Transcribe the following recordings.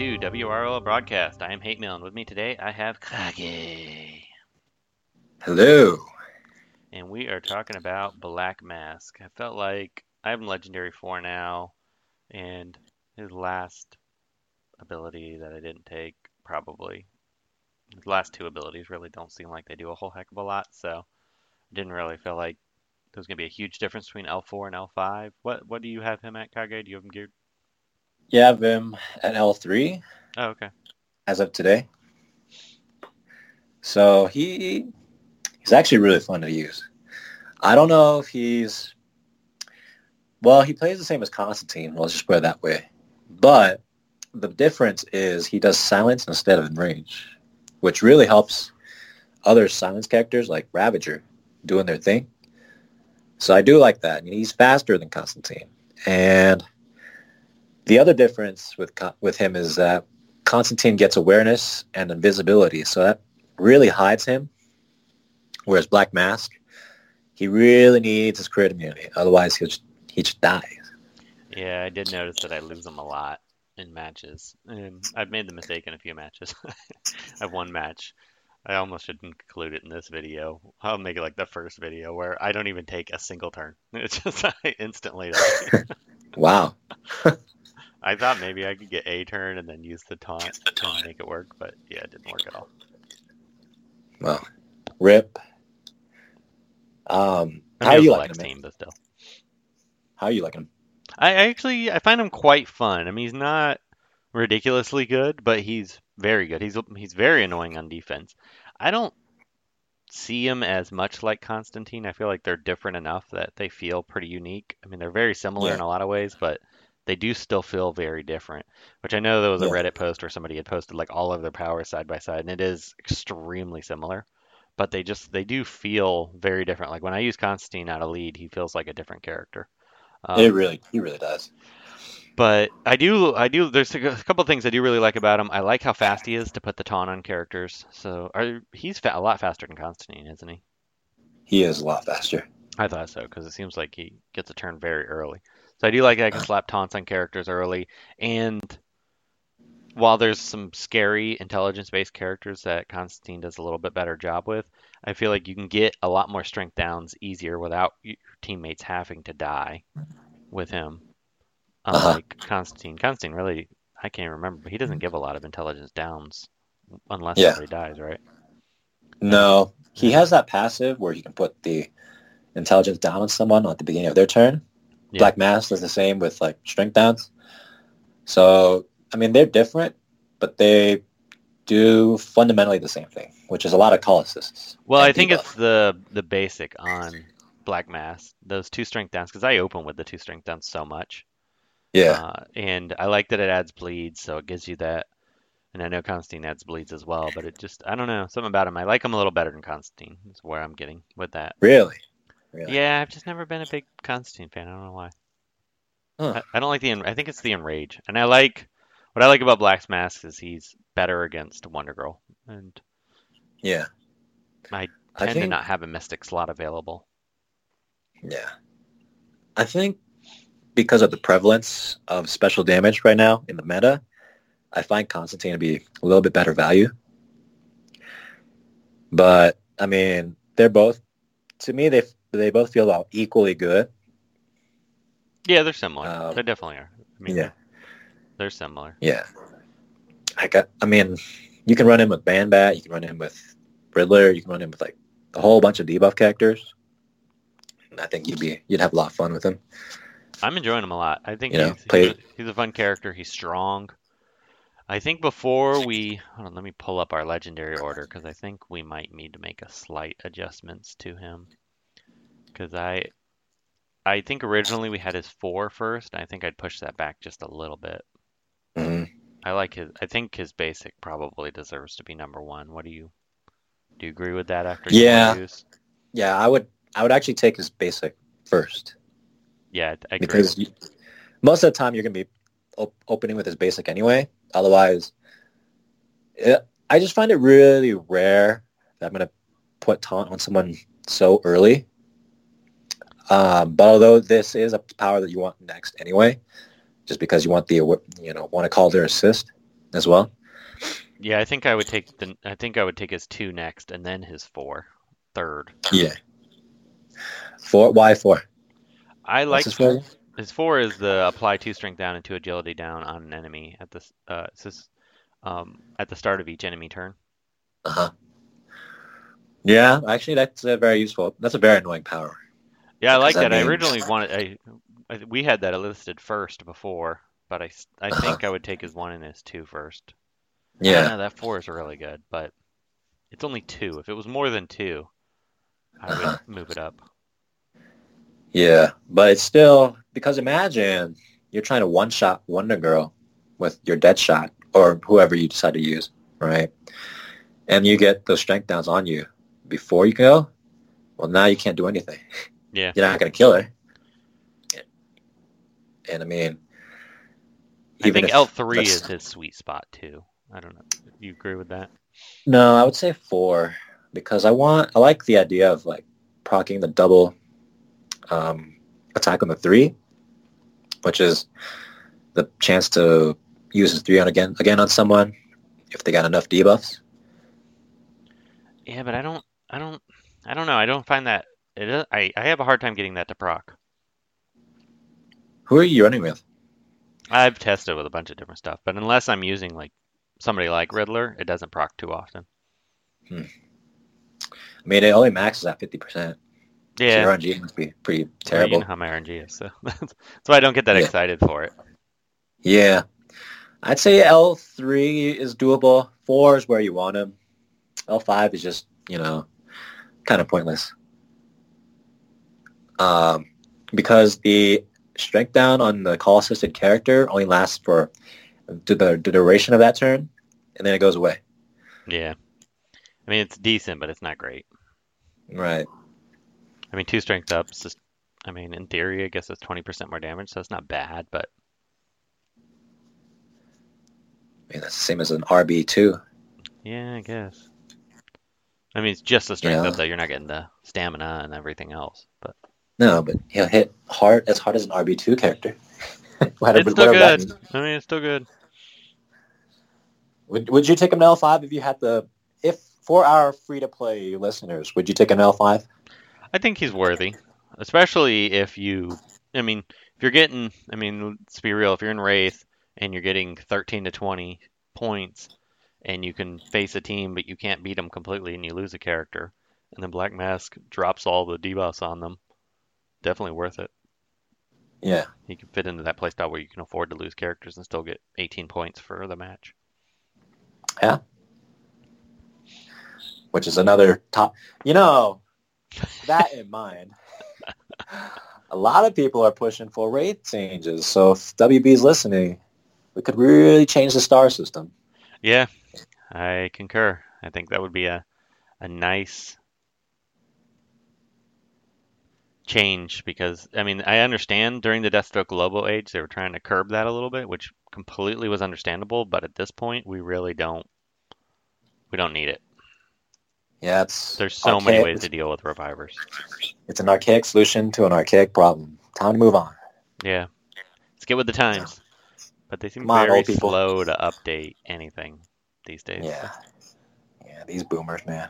to WRL Broadcast. I am Hate Mail, and with me today I have Kage. Hello. And we are talking about Black Mask. I felt like I'm Legendary 4 now, and his last ability that I didn't take, probably. His last two abilities really don't seem like they do a whole heck of a lot, so I didn't really feel like there's going to be a huge difference between L4 and L5. What what do you have him at, Kage? Do you have him geared? You have him at L3 Oh, okay. as of today. So he he's actually really fun to use. I don't know if he's well, he plays the same as Constantine. Let's just put it that way. But the difference is he does silence instead of enrage, which really helps other silence characters like Ravager doing their thing. So I do like that. He's faster than Constantine. And the other difference with with him is that Constantine gets awareness and invisibility, so that really hides him. Whereas Black Mask, he really needs his crit immunity, otherwise he'll just, he just dies. Yeah, I did notice that I lose him a lot in matches. And I've made the mistake in a few matches. I have one match. I almost shouldn't include it in this video. I'll make it like the first video where I don't even take a single turn. It's just I instantly die. Wow. I thought maybe I could get a turn and then use the taunt to make it work, but yeah, it didn't work at all. Well, rip. Um, I how mean, are you it liking him? team, but still. How are you liking him? I I actually I find him quite fun. I mean, he's not ridiculously good, but he's very good. He's he's very annoying on defense. I don't see him as much like Constantine. I feel like they're different enough that they feel pretty unique. I mean, they're very similar Yeah. in a lot of ways, but they do still feel very different. Which I know there was a Yeah. Reddit post where somebody had posted like all of their powers side by side, and it is extremely similar. But they just they do feel very different. Like when I use Constantine out of lead, he feels like a different character. Um, it really, he really does. but I do, I do. There's a couple things I do really like about him. I like how fast he is to put the taunt on characters. So are, he's fa- a lot faster than Constantine, isn't he? He is a lot faster. I thought so because it seems like he gets a turn very early. So I do like that I can slap taunts on characters early. And while there's some scary intelligence-based characters that Constantine does a little bit better job with, I feel like you can get a lot more strength downs easier without your teammates having to die with him. Uh-huh. Unlike Constantine. Constantine really, I can't remember, but he doesn't give a lot of intelligence downs unless Yeah. somebody dies, right? No, he has that passive where he can put the intelligence down on someone at the beginning of their turn. Yeah. Black Mask does the same with like strength downs. So I mean they're different, but they do fundamentally the same thing, which is a lot of call assists. Well, I think debuff. it's the the basic on Black Mask, those two strength downs, because I open with the two strength downs so much. yeah, Uh, and I like that it adds bleeds, so it gives you that. And I know Constantine adds bleeds as well, but it just, I don't know, something about him. I like him a little better than Constantine, is where I'm getting with that. really, really. Yeah, I've just never been a big Constantine fan. I don't know why. Huh. I, I don't like the, I think it's the enrage. And I like, what I like about Black's Mask is he's better against Wonder Girl. And yeah. I I tend to not have a Mystic slot available. yeah. I think because of the prevalence of special damage right now in the meta, I find Constantine to be a little bit better value. But I mean, they're both to me they they both feel about equally good. Yeah, they're similar. Um, they definitely are. I mean, yeah. they're similar. Yeah. I got I mean, you can run him with Man-Bat, you can run him with Riddler, you can run him with like a whole bunch of debuff characters. And I think you'd be you'd have a lot of fun with him. I'm enjoying him a lot. I think You know, he's, play- he's, a, he's a fun character. He's strong. I think before we, hold on, let me pull up our legendary order because I think we might need to make a slight adjustments to him. Because I, I think originally we had his four first. I think I'd push that back just a little bit. hmm I like his. I think his basic probably deserves to be number one. What do you, do you agree with that? After Yeah. Yeah, I would I would actually take his basic first. Yeah, I agree. because you, most of the time you're going to be op- opening with his basic anyway. Otherwise, it, I just find it really rare that I'm going to put taunt on someone so early. Um, but although this is a power that you want next anyway, just because you want the you know want to call their assist, as well. Yeah, I think I would take the. I think I would take his two next, and then his four third. Yeah. Four. Why four? I like his four? his four is the apply two strength down and two agility down on an enemy at this. Uh, just, um, at the start of each enemy turn. Uh huh. Yeah, actually, that's a very useful. That's a very annoying power. Yeah, I like that. that I originally wanted. I, I we had that listed first before, but I I Uh-huh. think I would take his one and his two first. Yeah. know, that four is really good, but it's only two. If it was more than two, I would Uh-huh. move it up. Yeah, but it's still because imagine you're trying to one shot Wonder Girl with your Deadshot or whoever you decide to use, right? And you get those strength downs on you before you go. Well, now you can't do anything. Yeah. You're not going to kill her. And I mean, I think L three is his sweet spot too. I don't know. You agree with that? No, I would say four because I want I like the idea of like procking the double um, attack on the three, which is the chance to use his three on again again on someone if they got enough debuffs. Yeah, but I don't. I don't. I don't know. I don't find that. It. is- I. I have a hard time getting that to proc. Who are you running with? I've tested with a bunch of different stuff, but unless I'm using like somebody like Riddler, it doesn't proc too often. Hmm. I mean, it only maxes at fifty percent. Yeah. so your RNG must be pretty Well, terrible. you know how my RNG is, so that's that's why I don't get that Yeah. excited for it. Yeah, I'd say L three is doable. Four is where you want him. L five is just you know kind of pointless. Um, because the strength down on the call assisted character only lasts for the, the duration of that turn, and then it goes away. Yeah. I mean, it's decent, but it's not great. Right. I mean, two strength ups. Just, I mean, in theory, I guess it's twenty percent more damage, so it's not bad. But I mean that's the same as an RB two. yeah, I guess. I mean, it's just a strength Yeah. up though. You're not getting the stamina and everything else. No, but he'll hit hard as hard as an RB two character. It's still good. I mean, it's still good. Would Would you take him to L five if you had the if for our free to play listeners? Would you take an L five? I think he's worthy, especially if you. I mean, if you're getting. I mean, let's be real. If you're in Wraith and you're getting 13 to 20 points, and you can face a team, but you can't beat them completely, and you lose a character, and then Black Mask drops all the debuffs on them, definitely worth it. Yeah. He can fit into that playstyle where you can afford to lose characters and still get 18 points for the match. Yeah, which is another top. You know, that in mind, a lot of people are pushing for rate changes. So if WB's listening, we could really change the star system. Yeah, I concur. I think that would be a a nice change because I mean I understand during the Deathstroke Lobo age they were trying to curb that a little bit, which completely was understandable. But at this point, we really don't we don't need it. Yeah, it's There's so many ways to deal with revivers. It's an archaic solution to an archaic problem. Time to move on. Yeah, let's get with the times. But they seem Come very slow to update anything these days. Yeah. Yeah, these boomers, man.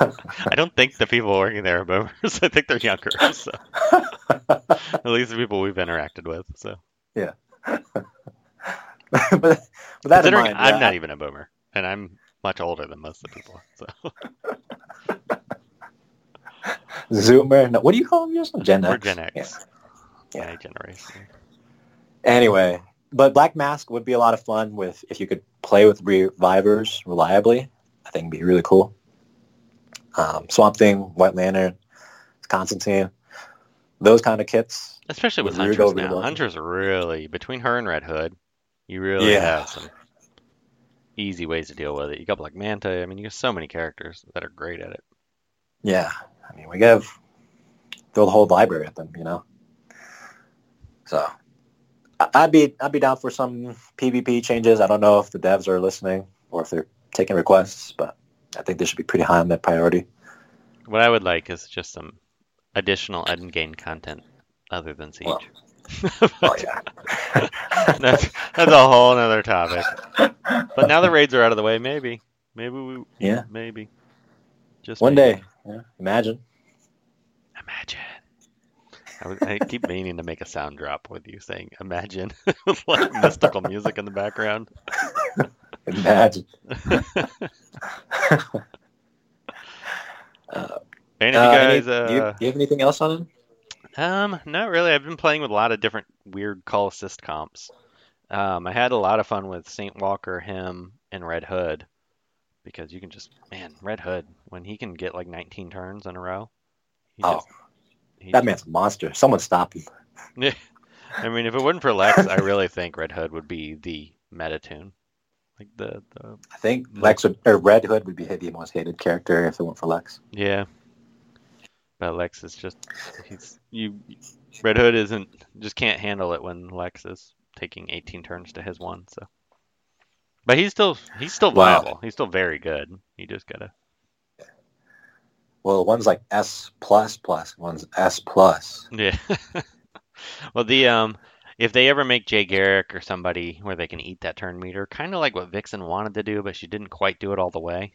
I don't think the people working there are boomers. I think they're younger. So. At least the people we've interacted with. So but, but that in mind, I'm yeah, not even a boomer, and I'm much older than most of the people. So Zoomer. No, what do you call them? Yourself? Gen we're X. Gen X, Yeah. my generation. Anyway, but Black Mask would be a lot of fun with if you could play with revivers reliably. I think it'd be really cool. Um, Swamp Thing, White Lantern, Constantine, those kind of kits. Especially with really Huntress now. well. Huntress really between her and Red Hood, you really Yeah. have some easy ways to deal with it. You got Black Manta. I mean, you got so many characters that are great at it. Yeah, I mean, we have fill the whole library at them, you know. So I'd be I'd be down for some PvP changes. I don't know if the devs are listening or if they're taking requests, but I think they should be pretty high on that priority. What I would like is just some additional end game content other than Siege. Well, Oh yeah. that's that's a whole other topic. But now the raids are out of the way. Maybe, maybe we, Yeah. maybe, just One maybe. day. Yeah. Imagine. Imagine. I, I keep meaning to make a sound drop with you saying "imagine" with like mystical music in the background. Imagine. Uh, you any- guys, do, uh, you, do you have anything else on him? Um, not really. I've been playing with a lot of different weird call assist comps. Um, I had a lot of fun with Saint Walker, him, and Red Hood because you can just man, Red Hood when he can get like 19 turns in a row. Oh, just, that just- man's a monster. Someone stop him. I mean, if it wasn't for Lex, I really think Red Hood would be the meta tune. Like the, the I think. Lex would, or Red Hood would be the most hated character if it went for Lex. yeah. But Lex is just he's you Red Hood isn't just can't handle it when Lex is taking 18 turns to his one, so but he's still he's still Wow. viable. He's still very good. You just gotta Well, one's like S plus plus, one's S plus. Yeah. well, the um, if they ever make Jay Garrick or somebody where they can eat that turn meter, kind of like what Vixen wanted to do, but she didn't quite do it all the way.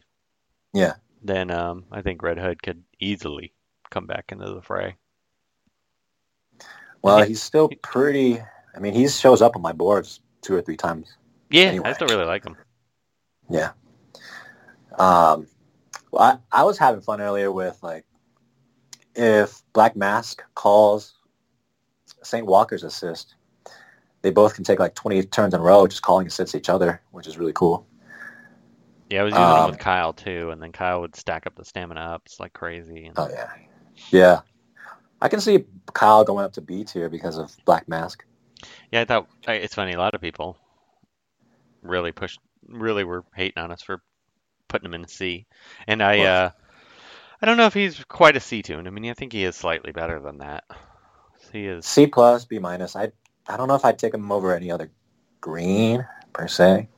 Yeah. Then um, I think Red Hood could easily come back into the fray. Well, he's still pretty. I mean, he shows up on my boards two or three times. Yeah, Anyway. I still really like him. Yeah. Um, well, I, I was having fun earlier with like if Black Mask calls St. Walker's assist, they both can take like 20 turns in a row just calling assists each other, which is really cool. Yeah, I was using Um, with Kyle too, and then Kyle would stack up the stamina ups like crazy. And, Oh yeah, yeah. I can see Kyle going up to B tier because of Black Mask. yeah, I thought I, it's funny. A lot of people really pushed, really were hating on us for putting him in C, and I, Well- uh, I don't know if he's quite a C tune. I mean, I think he is slightly better than that. He is. C plus, B minus. I I don't know if I'd take him over any other green per se.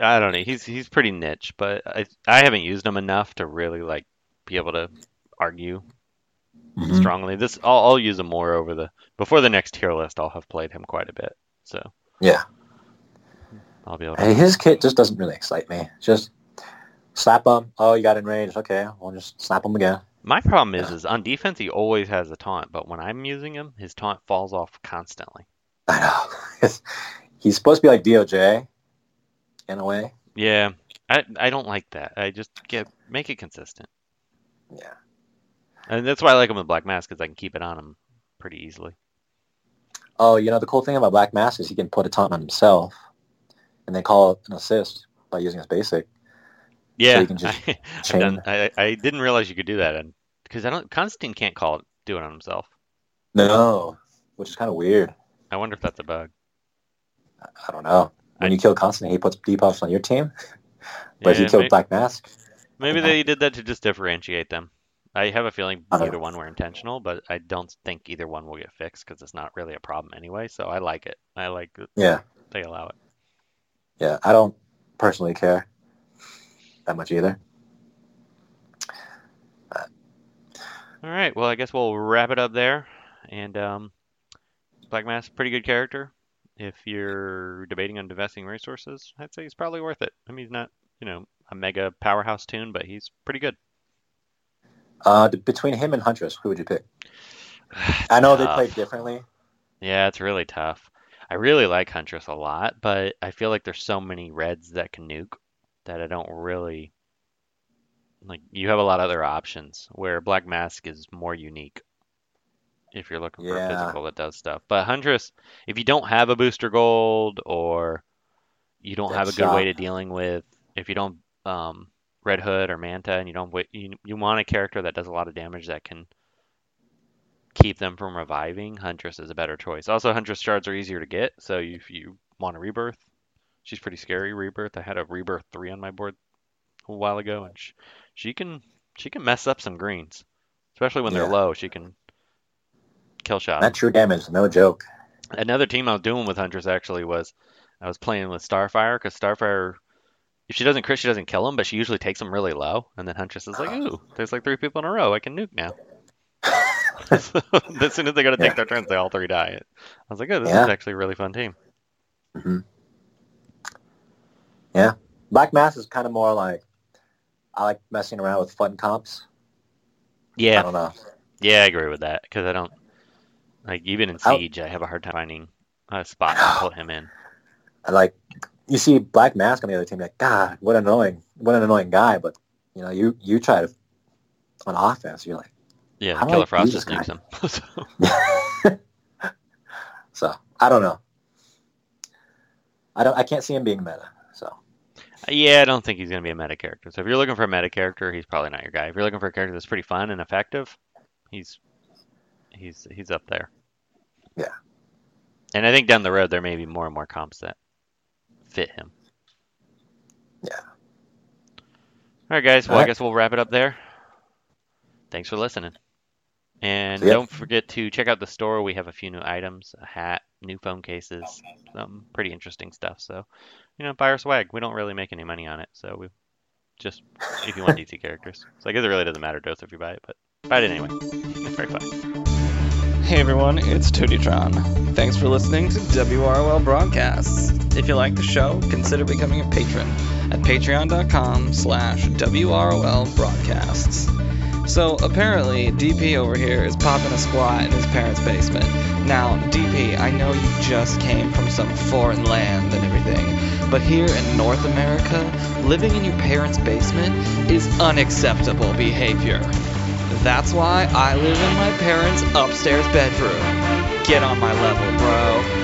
I don't know. He's he's pretty niche, but I I haven't used him enough to really like be able to argue Mhm. strongly. This I'll, I'll use him more over the before the next tier list. I'll have played him quite a bit, so Yeah. I'll be able to. Hey, his kit just doesn't really excite me. Just slap him. Oh, you got in range. Okay, we'll just slap him again. My problem is, Yeah. is on defense he always has a taunt, but when I'm using him, his taunt falls off constantly. I know. He's supposed to be like DOJ in a way. Yeah, I I don't like that. I just get make it consistent, Yeah. and that's why I like him with Black Mask because I can keep it on him pretty easily. Oh, you know the cool thing about Black Mask is he can put a taunt on himself, and then call it an assist by using his basic. Yeah, you can just I, chain- done, I I didn't realize you could do that, because I don't Constantine can't call it do it on himself. No, which is kind of weird. I wonder if that's a bug. I don't know. When I- you kill Constantine, he puts debuffs on your team, but Yeah, he killed Black Mask. Maybe they did that to just differentiate them. I have a feeling either know. one were intentional, but I don't think either one will get fixed because it's not really a problem anyway. So I like it. I like that Yeah, they allow it. yeah. I don't personally care that much either. All right. Well, I guess we'll wrap it up there. And um, Black Mask, pretty good character. If you're debating on divesting resources, I'd say he's probably worth it. I mean, he's not, you know, a mega powerhouse tune, but he's pretty good. Uh, d- between him and Huntress, who would you pick? I know they play differently. Yeah, it's really tough. I really like Huntress a lot, but I feel like there's so many reds that can nuke that I don't really like. You have a lot of other options where Black Mask is more unique if you're looking for a physical that does stuff. But Huntress, if you don't have a booster gold or you don't have a good way to dealing with, if you don't um, Red Hood or Manta and you don't wait, you, you want a character that does a lot of damage that can keep them from reviving, Huntress is a better choice. Also, Huntress shards are easier to get, so if you want a rebirth, she's pretty scary. Rebirth. I had a rebirth three on my board a while ago, and she, she can she can mess up some greens, especially when they're low. She can kill shot. That true damage, no joke. Another team I was doing with Huntress actually was I was playing with Starfire because Starfire, if she doesn't crit, she doesn't kill him, but she usually takes them really low, and then Huntress is like, ooh, there's like three people in a row. I can nuke now. So, as soon as they go to take Yeah. their turns, they all three die. I was like, oh, this Yeah. is actually a really fun team. hmm Yeah, Black Mask is kind of more like I like messing around with fun comps. Yeah. I don't know. yeah, I agree with that because I don't like even in Siege, I have a hard time finding a spot to put him in. I like you see Black Mask on the other team, you're like God, what annoying, what an annoying guy. But you know, you you try to on offense, you're like, Yeah, Killer I Frost just nukes him. so, so I don't know. I don't. I can't see him being meta. So yeah, I don't think he's gonna be a meta character. So if you're looking for a meta character, he's probably not your guy. If you're looking for a character that's pretty fun and effective, he's he's he's up there. Yeah. And I think down the road there may be more and more comps that fit him. Yeah. All right, guys. Well, I guess we'll wrap it up there. Thanks for listening. And Yep. don't forget to check out the store. We have a few new items, a hat, new phone cases, some pretty interesting stuff. So, you know, buy our swag. We don't really make any money on it, so we just if you want DC characters. So I guess it really doesn't matter to us if you buy it, but buy it anyway. It's very fun. Hey everyone, it's Tootitron. Thanks for listening to WROL Broadcasts. If you like the show, consider becoming a patron at patreon.com slash WROL Broadcasts. So apparently, DP over here is popping a squat in his parents' basement. Now, DP, I know you just came from some foreign land and everything, but here in North America, living in your parents' basement is unacceptable behavior. That's why I live in my parents' upstairs bedroom. Get on my level, bro.